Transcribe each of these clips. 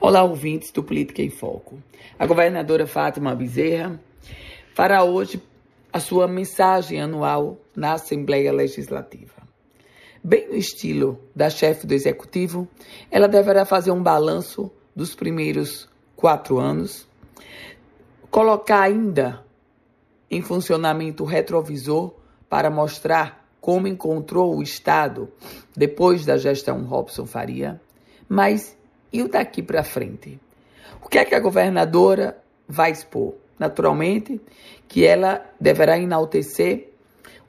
Olá, ouvintes do Política em Foco. A governadora Fátima Bezerra fará hoje a sua mensagem anual na Assembleia Legislativa. Bem no estilo da chefe do Executivo, ela deverá fazer um balanço dos primeiros quatro anos, colocar ainda em funcionamento o retrovisor para mostrar como encontrou o Estado depois da gestão Robson Faria, mas e o daqui para frente? O que é que a governadora vai expor? Naturalmente, que ela deverá enaltecer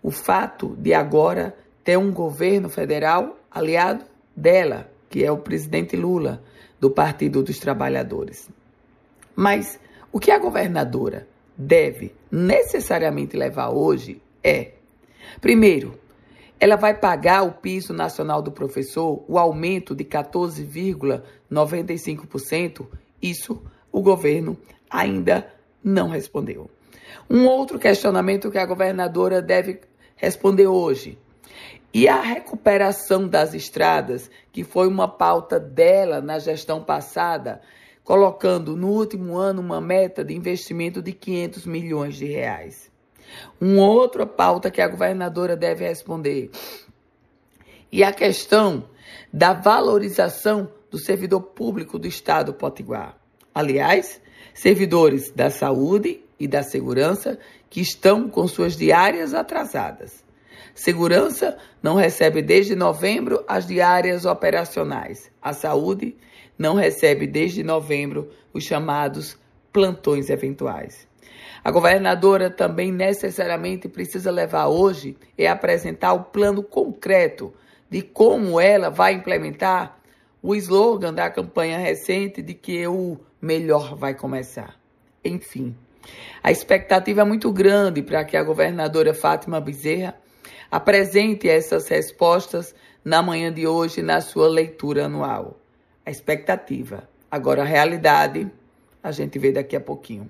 o fato de agora ter um governo federal aliado dela, que é o presidente Lula, do Partido dos Trabalhadores. Mas o que a governadora deve necessariamente levar hoje é, primeiro, ela vai pagar o piso nacional do professor, o aumento de 14,95%? Isso o governo ainda não respondeu. Um outro questionamento que a governadora deve responder hoje. E a recuperação das estradas, que foi uma pauta dela na gestão passada, colocando no último ano uma meta de investimento de 500 milhões de reais. Uma outra pauta que a governadora deve responder. E a questão da valorização do servidor público do Estado Potiguar. Aliás, servidores da saúde e da segurança que estão com suas diárias atrasadas. Segurança não recebe desde novembro as diárias operacionais. A saúde não recebe desde novembro os chamados plantões eventuais. A governadora também necessariamente precisa levar hoje é apresentar o plano concreto de como ela vai implementar o slogan da campanha recente de que o melhor vai começar. Enfim, a expectativa é muito grande para que a governadora Fátima Bezerra apresente essas respostas na manhã de hoje na sua leitura anual. A expectativa. Agora, a realidade, a gente vê daqui a pouquinho.